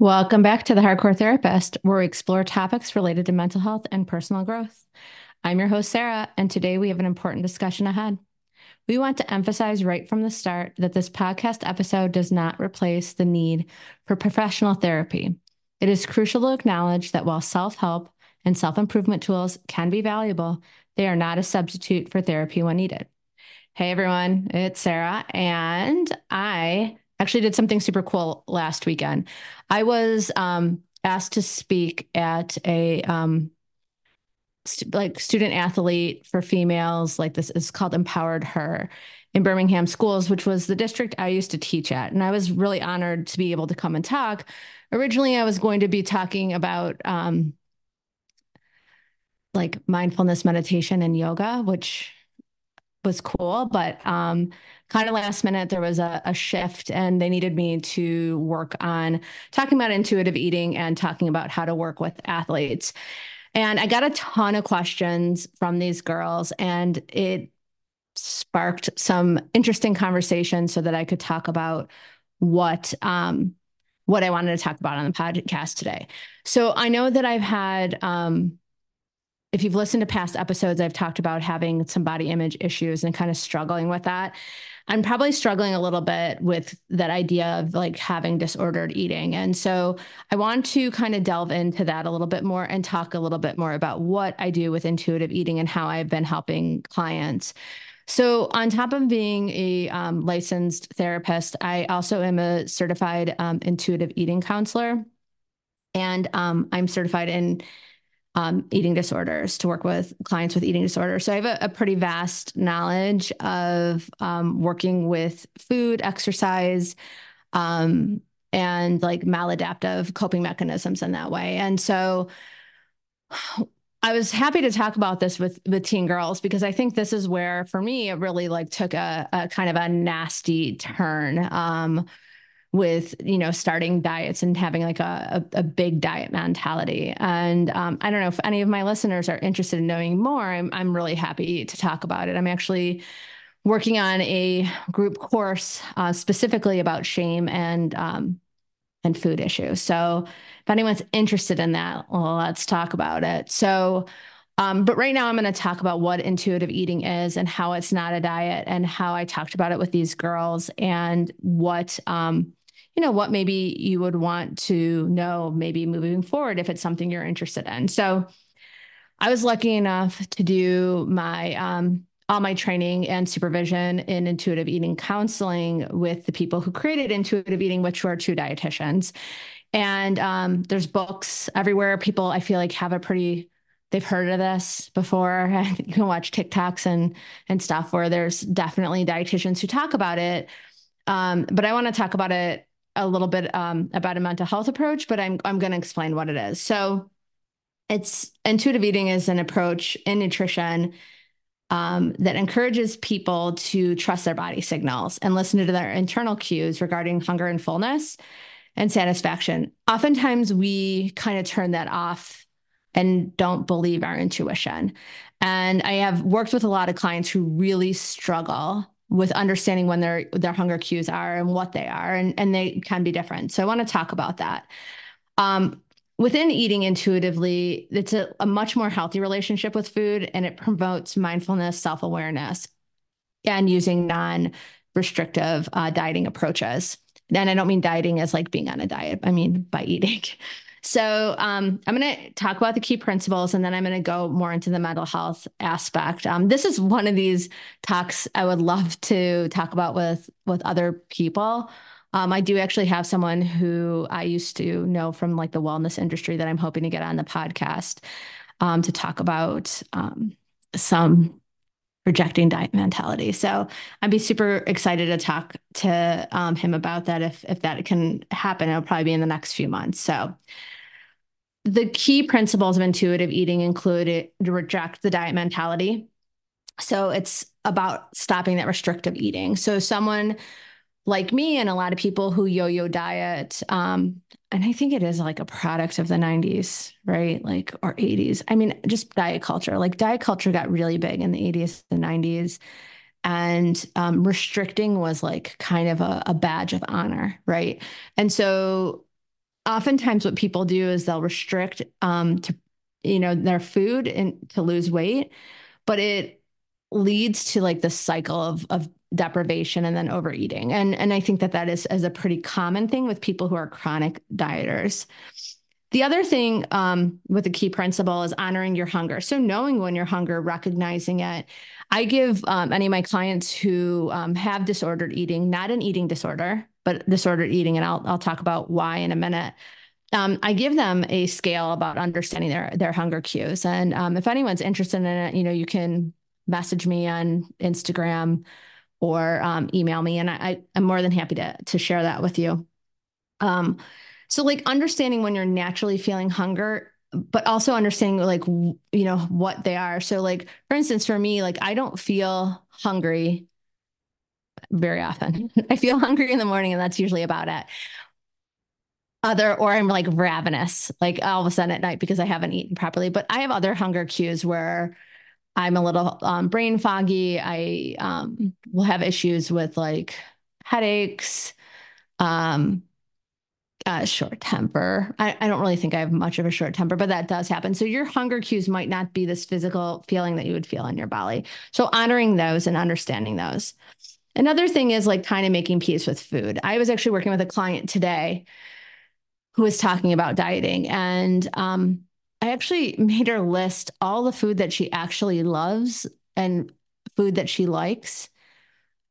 Welcome back to the Hardcore Therapist, where we explore topics related to mental health and personal growth. I'm your host, Sarah, and today we have an important discussion ahead. We want to emphasize right from the start that this podcast episode does not replace the need for professional therapy. It is crucial to acknowledge that while self help and self improvement tools can be valuable, they are not a substitute for therapy when needed. Hey everyone, it's Sarah, and I actually did something super cool last weekend. I was um, asked to speak at a um, st- like student athlete for females. Like this is called Empowered Her in Birmingham schools, which was the district I used to teach at, and I was really honored to be able to come and talk. Originally, I was going to be talking about um, like mindfulness meditation and yoga, which was cool, but um, kind of last minute there was a, a, shift and they needed me to work on talking about intuitive eating and talking about how to work with athletes. And I got a ton of questions from these girls, and it sparked some interesting conversations so that I could talk about what um, what I wanted to talk about on the podcast today. So I know that I've had um, if you've listened to past episodes, I've talked about having some body image issues and kind of struggling with that. I'm probably struggling a little bit with that idea of like having disordered eating. And so I want to kind of delve into that a little bit more and talk a little bit more about what I do with intuitive eating and how I've been helping clients. So, on top of being a um, licensed therapist, I also am a certified um, intuitive eating counselor. And um, I'm certified in um, eating disorders to work with clients with eating disorders. So I have a, a pretty vast knowledge of um, working with food, exercise, um, and like maladaptive coping mechanisms in that way. And so I was happy to talk about this with with teen girls because I think this is where, for me, it really like took a, a kind of a nasty turn. Um, with you know starting diets and having like a, a, a big diet mentality. And um, i don't know if any of my listeners are interested in knowing more. I'm, I'm really happy to talk about it. I'm actually working on a group course uh, specifically about shame and um, and food issues. So if anyone's interested in that well let's talk about it. So um, but right now, I'm going to talk about what intuitive eating is and how it's not a diet, and how I talked about it with these girls, and what um, you know, what maybe you would want to know maybe moving forward if it's something you're interested in. So I was lucky enough to do my um, all my training and supervision in intuitive eating counseling with the people who created intuitive eating, which were two dietitians. And um, there's books everywhere. People, I feel like, have a pretty they've heard of this before. you can watch TikToks and and stuff where there's definitely dietitians who talk about it. Um, but I want to talk about it a little bit um, about a mental health approach, but I'm I'm going to explain what it is. So, it's intuitive eating is an approach in nutrition um, that encourages people to trust their body signals and listen to their internal cues regarding hunger and fullness and satisfaction. Oftentimes, we kind of turn that off and don't believe our intuition. And I have worked with a lot of clients who really struggle with understanding when their their hunger cues are and what they are and and they can be different. So i want to talk about that. Um, within eating intuitively it's a, a, much more healthy relationship with food and it promotes mindfulness self-awareness and using non-restrictive uh, dieting approaches. And i don't mean dieting as like being on a diet i mean by eating So um, I'm going to talk about the key principles, and then I'm going to go more into the mental health aspect. Um, this is one of these talks I would love to talk about with with other people. Um, I do actually have someone who I used to know from like the wellness industry that I'm hoping to get on the podcast um, to talk about um, some rejecting diet mentality. So I'd be super excited to talk to um, him about that if if that can happen. It'll probably be in the next few months. So the key principles of intuitive eating include to reject the diet mentality. So it's about stopping that restrictive eating. So someone like me and a lot of people who yo-yo diet, um, and I think it is like a product of the 90s, right? Like or 80s. I mean, just diet culture. Like diet culture got really big in the 80s and 90s. And um, restricting was like kind of a, a badge of honor, right? And so oftentimes what people do is they'll restrict um, to you know their food and to lose weight but it leads to like the cycle of of deprivation and then overeating and and i think that that is is a pretty common thing with people who are chronic dieters the other thing um, with the key principle is honoring your hunger. So, knowing when you're hunger, recognizing it. I give um, any of my clients who um, have disordered eating, not an eating disorder, but disordered eating, and I'll, I'll talk about why in a minute. Um, I give them a scale about understanding their their hunger cues, and um, if anyone's interested in it, you know, you can message me on Instagram or um, email me, and I, am more than happy to to share that with you. Um, so like understanding when you're naturally feeling hunger, but also understanding like, you know, what they are. So like, for instance, for me, like I don't feel hungry very often. I feel hungry in the morning and that's usually about it. Other, or I'm like ravenous, like all of a sudden at night because I haven't eaten properly. But I have other hunger cues where I'm a little um, brain foggy. I um, will have issues with like headaches, um, uh, short temper. I, I don't really think I have much of a short temper, but that does happen. So your hunger cues might not be this physical feeling that you would feel in your belly. So honoring those and understanding those. Another thing is like kind of making peace with food. I was actually working with a client today who was talking about dieting, and um, I actually made her list all the food that she actually loves and food that she likes.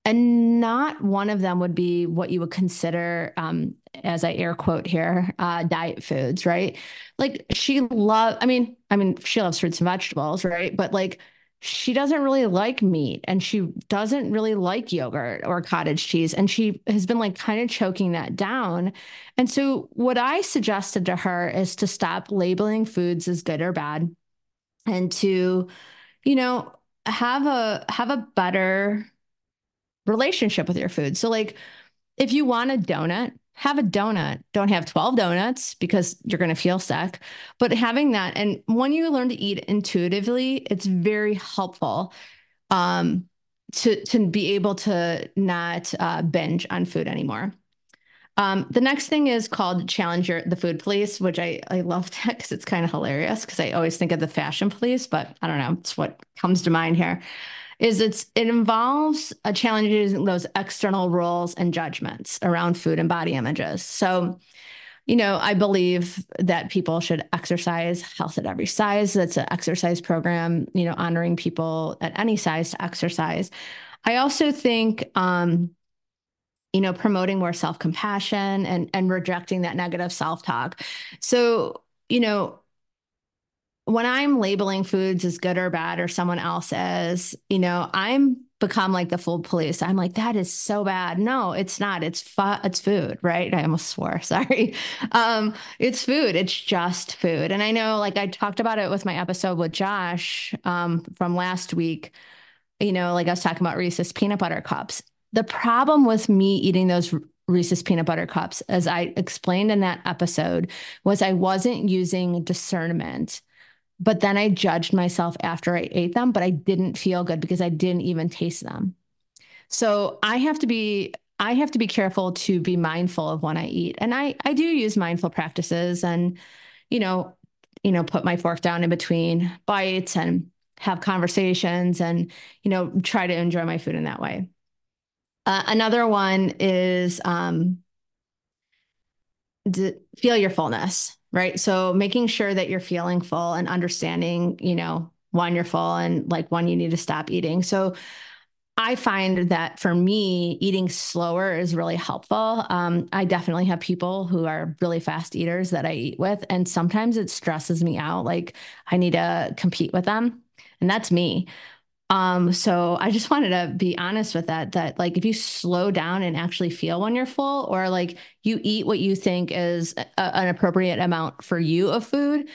And not one of them would be what you would consider um, as i air quote here uh, diet foods right? Like she love i mean i mean she loves fruits and vegetables right? But like she doesn't really like meat and she doesn't really like yogurt or cottage cheese and she has been like kind of choking that down and so what i suggested to her is to stop labeling foods as good or bad and to you know have a have a better relationship with your food. So, like, if you want a donut, have a donut. Don't have 12 donuts because you're going to feel sick. But having that, and when you learn to eat intuitively, it's very helpful um, to, to be able to not uh, binge on food anymore. Um, the next thing is called Challenge Your, the Food Police, which I, I love that because it's kind of hilarious because I always think of the fashion police, but I don't know, it's what comes to mind here is it's it involves a challenging those external rules and judgments around food and body images. So, you know, I believe that people should exercise health at every size. That's an exercise program, you know, honoring people at any size to exercise. I also think um, you know, promoting more self-compassion and and rejecting that negative self-talk. So, you know, when I'm labeling foods as good or bad or someone else as, you know, I'm become like the food police. I'm like, that is so bad. No, it's not. It's fu- it's food, right? I almost swore. Sorry. Um, it's food. It's just food. And I know, like, I talked about it with my episode with Josh um, from last week. You know, like I was talking about Reese's peanut butter cups. The problem with me eating those Reese's peanut butter cups, as I explained in that episode, was I wasn't using discernment but then I judged myself after I ate them, but I didn't feel good because I didn't even taste them. So I have to be I have to be careful to be mindful of when I eat. And I I do use mindful practices and you know, you know, put my fork down in between bites and have conversations and you know, try to enjoy my food in that way. Uh, another one is um, feel your fullness right? So making sure that you're feeling full and understanding, you know, when you're full and like when you need to stop eating. So I find that for me, eating slower is really helpful. Um, I definitely have people who are really fast eaters that I eat with, and sometimes it stresses me out. Like I need to compete with them, and that's me. Um, so I just wanted to be honest with that, that like if you slow down and actually feel when you're full, or like you eat what you think is a, an appropriate amount for you of food,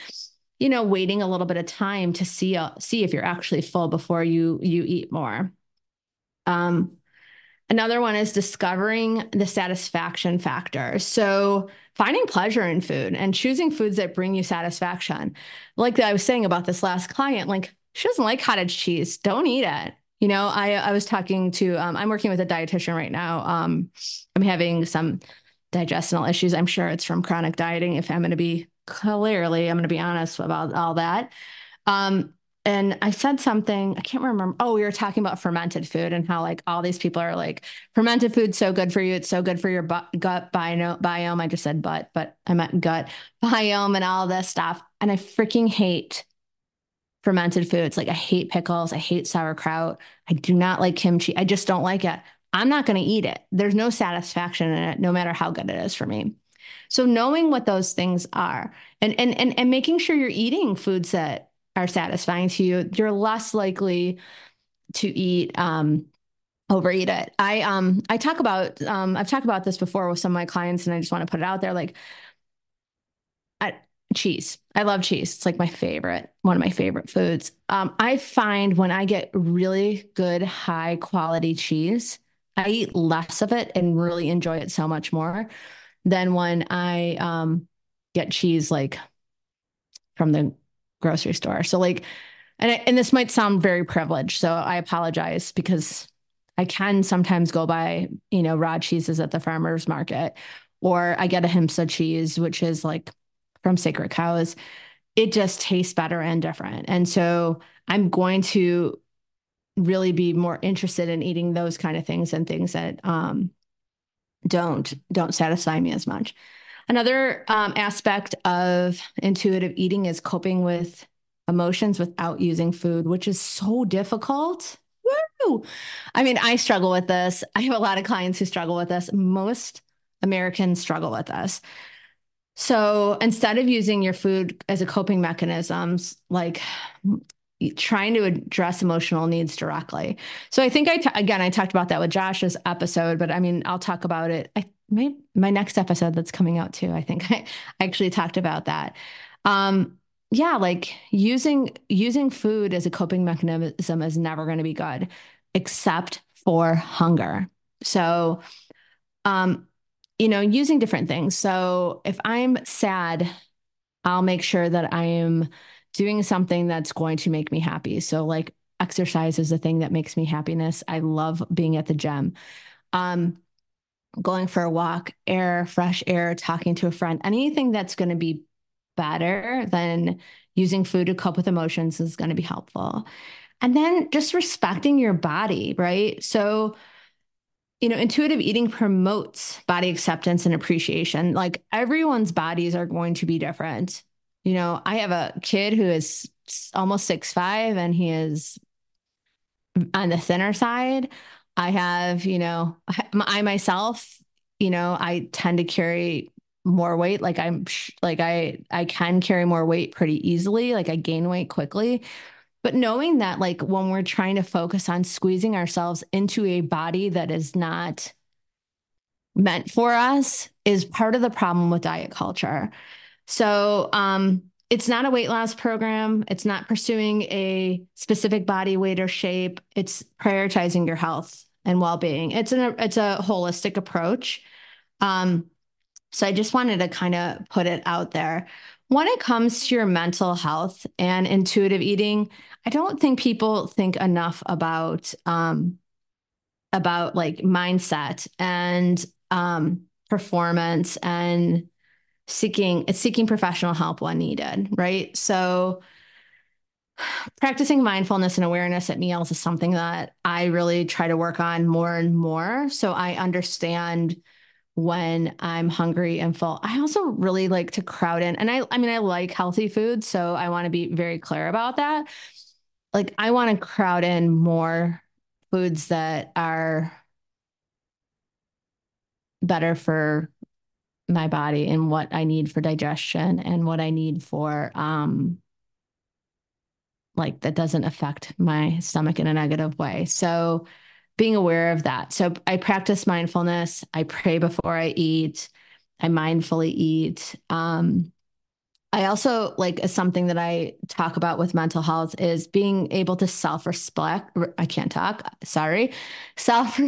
you know, waiting a little bit of time to see uh, see if you're actually full before you you eat more. Um, another one is discovering the satisfaction factor. So finding pleasure in food and choosing foods that bring you satisfaction. Like I was saying about this last client, like she doesn't like cottage cheese. Don't eat it. You know, I I was talking to um, I'm working with a dietitian right now. Um, I'm having some digestional issues. I'm sure it's from chronic dieting. If I'm going to be clearly, I'm going to be honest about all that. Um, and I said something, I can't remember. Oh, we were talking about fermented food and how like all these people are like, fermented food's so good for you. It's so good for your gut biome. I just said but, but I meant gut biome and all this stuff. And I freaking hate fermented foods. Like I hate pickles. I hate sauerkraut. I do not like kimchi. I just don't like it. I'm not going to eat it. There's no satisfaction in it, no matter how good it is for me. So knowing what those things are and and and, and making sure you're eating foods that are satisfying to you, you're less likely to eat um, overeat it. I um I talk about um I've talked about this before with some of my clients, and I just want to put it out there. Like, I, cheese. I love cheese. It's like my favorite, one of my favorite foods. Um, I find when I get really good, high quality cheese, I eat less of it and really enjoy it so much more than when I um get cheese like from the grocery store. So like, and and this might sound very privileged, so I apologize because I can sometimes go buy you know raw cheeses at the farmers market, or I get a Himsa cheese, which is like from sacred cows. It just tastes better and different, and so I'm going to really be more interested in eating those kind of things and things that um, don't don't satisfy me as much. Another um, aspect of intuitive eating is coping with emotions without using food, which is so difficult. Woo! I mean, I struggle with this. I have a lot of clients who struggle with this. Most Americans struggle with this. So instead of using your food as a coping mechanisms, like trying to address emotional needs directly. So I think I t- again I talked about that with Josh's episode, but I mean I'll talk about it. I my my next episode that's coming out too. I think I actually talked about that. Um, yeah, like using using food as a coping mechanism is never going to be good, except for hunger. So, um, you know, using different things. So if I'm sad, I'll make sure that I am doing something that's going to make me happy. So like exercise is a thing that makes me happiness. I love being at the gym. Um, going for a walk, air, fresh air, talking to a friend, anything that's going to be better than using food to cope with emotions is going to be helpful. And then just respecting your body, right? So, you know, intuitive eating promotes body acceptance and appreciation. Like everyone's bodies are going to be different. You know, I have a kid who is almost six five and he is on the thinner side. I have, you know, I myself, you know, I tend to carry more weight. Like I'm like I I can carry more weight pretty easily. Like I gain weight quickly. But knowing that like when we're trying to focus on squeezing ourselves into a body that is not meant for us is part of the problem with diet culture. So, um, it's not a weight loss program. It's not pursuing a specific body weight or shape. It's prioritizing your health and well-being. It's an it's a holistic approach. Um, so I just wanted to kind of put it out there. When it comes to your mental health and intuitive eating, I don't think people think enough about um, about like mindset and um, performance and seeking seeking professional help when needed, right? So practicing mindfulness and awareness at meals is something that I really try to work on more and more so I understand when I'm hungry and full. I also really like to crowd in and I I mean I like healthy food so I want to be very clear about that. Like I want to crowd in more foods that are better for my body and what I need for digestion and what I need for um like that doesn't affect my stomach in a negative way. So being aware of that. So I practice mindfulness. I pray before I eat. I mindfully eat. Um, I also like something that I talk about with mental health is being able to self reflect. I can't talk. Sorry, self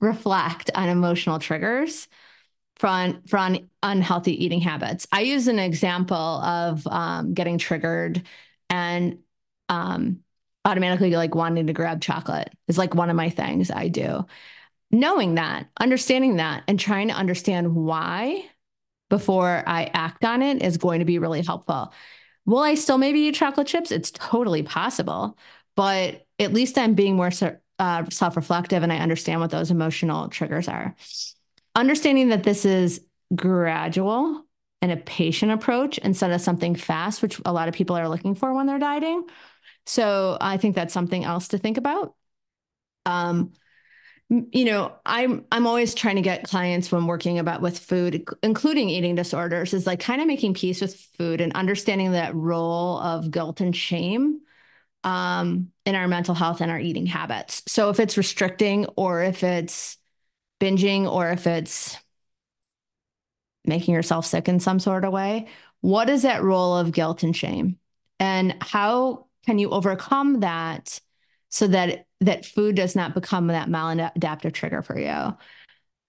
reflect on emotional triggers from from unhealthy eating habits. I use an example of um, getting triggered and um, automatically like wanting to grab chocolate is like one of my things I do. knowing that, understanding that, and trying to understand why before I act on it is going to be really helpful. Will I still maybe eat chocolate chips? It's totally possible, but at least I'm being more uh, self reflective and I understand what those emotional triggers are. Understanding that this is gradual and a patient approach instead of something fast, which a lot of people are looking for when they're dieting. So I think that's something else to think about. Um, you know, I'm I'm always trying to get clients when working about with food, including eating disorders, is like kind of making peace with food and understanding that role of guilt and shame um, in our mental health and our eating habits. So if it's restricting or if it's binging or if it's making yourself sick in some sort of way, what is that role of guilt and shame? And how can you overcome that so that that food does not become that maladaptive trigger for you?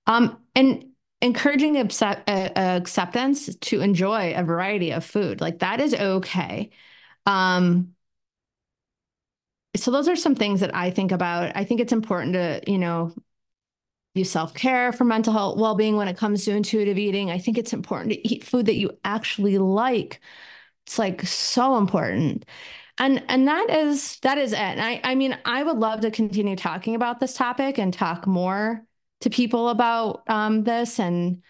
Um, and encouraging accept, uh, acceptance to enjoy a variety of food, like that is okay. Um, so those are some things that I think about. I think it's important to, you know, do self-care for mental health well-being when it comes to intuitive eating. I think it's important to eat food that you actually like. It's like so important. And and that is that is it. And I I mean, I would love to continue talking about this topic and talk more to people about um, this and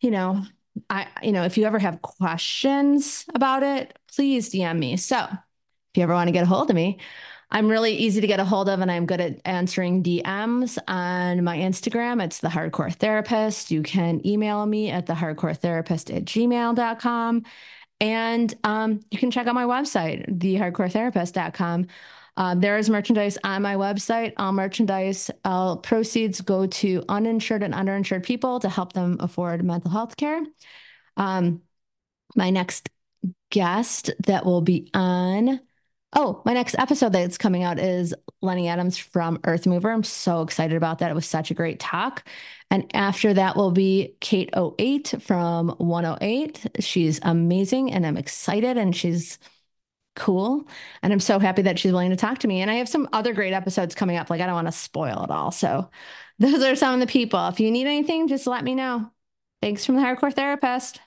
you know, I you know, if you ever have questions about it, please DM me. So if you ever want to get a hold of me, I'm really easy to get a hold of, and I'm good at answering DMs on my Instagram. It's the Hardcore Therapist. You can email me at the Hardcore Therapist at gmail.com. And um, you can check out my website, thehardcoretherapist.com. Uh, there is merchandise on my website. All merchandise all proceeds go to uninsured and underinsured people to help them afford mental health care. Um, my next guest that will be on Oh, my next episode that's coming out is Lenny Adams from Earth Mover. I'm so excited about that. It was such a great talk. And after that will be Kate 08 from 108. She's amazing and I'm excited and she's cool. And I'm so happy that she's willing to talk to me. And I have some other great episodes coming up. Like, I don't want to spoil it all. So, those are some of the people. If you need anything, just let me know. Thanks from the Hardcore Therapist.